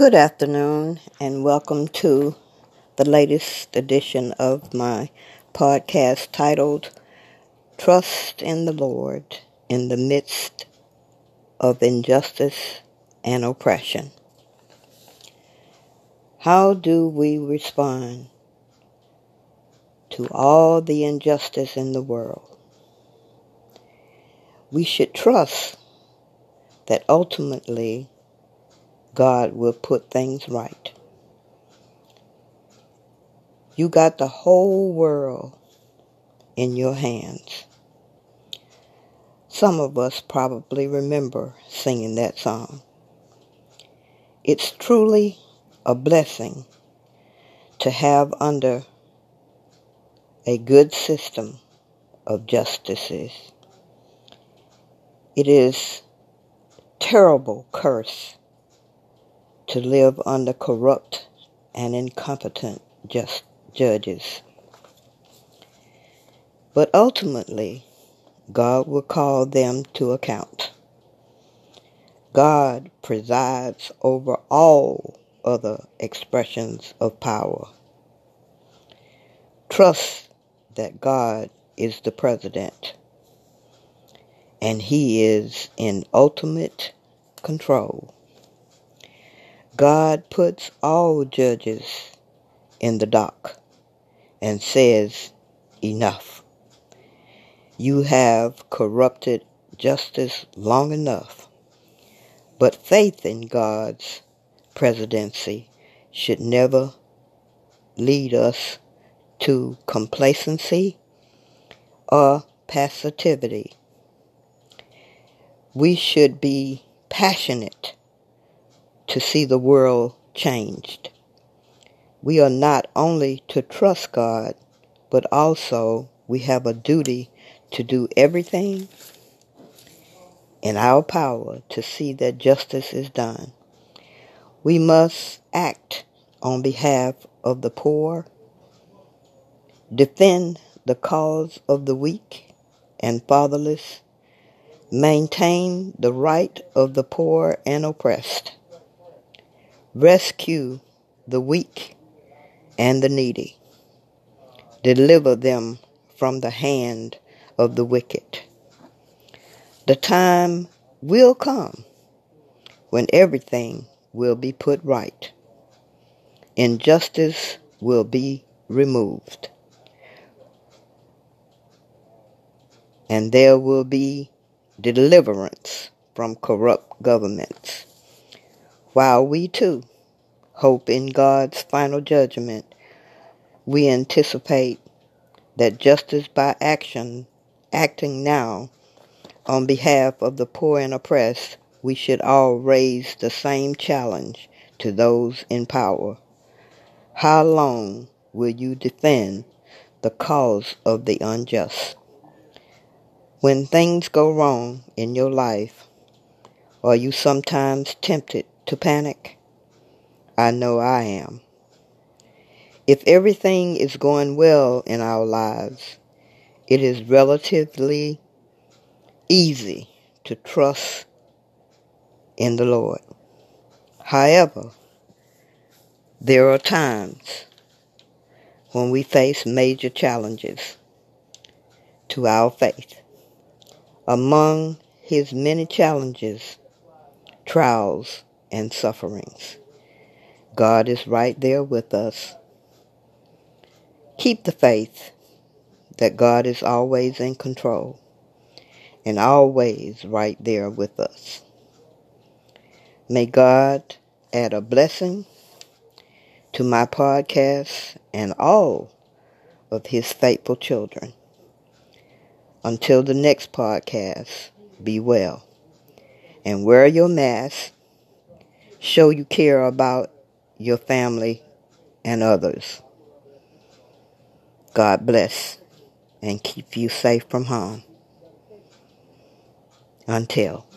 Good afternoon, and welcome to the latest edition of my podcast titled Trust in the Lord in the Midst of Injustice and Oppression. How do we respond to all the injustice in the world? We should trust that ultimately God will put things right. You got the whole world in your hands. Some of us probably remember singing that song. It's truly a blessing to have under a good system of justices. It is terrible curse to live under corrupt and incompetent just judges. But ultimately, God will call them to account. God presides over all other expressions of power. Trust that God is the president and he is in ultimate control. God puts all judges in the dock and says, enough. You have corrupted justice long enough. But faith in God's presidency should never lead us to complacency or passivity. We should be passionate to see the world changed. We are not only to trust God, but also we have a duty to do everything in our power to see that justice is done. We must act on behalf of the poor, defend the cause of the weak and fatherless, maintain the right of the poor and oppressed, Rescue the weak and the needy. Deliver them from the hand of the wicked. The time will come when everything will be put right. Injustice will be removed. And there will be deliverance from corrupt governments. While we too hope in God's final judgment, we anticipate that justice by action, acting now on behalf of the poor and oppressed, we should all raise the same challenge to those in power. How long will you defend the cause of the unjust? When things go wrong in your life, are you sometimes tempted to panic? I know I am. If everything is going well in our lives, it is relatively easy to trust in the Lord. However, there are times when we face major challenges to our faith. Among his many challenges, trials, and sufferings. God is right there with us. Keep the faith that God is always in control and always right there with us. May God add a blessing to my podcast and all of his faithful children. Until the next podcast, be well and wear your mask show you care about your family and others. God bless and keep you safe from harm. Until.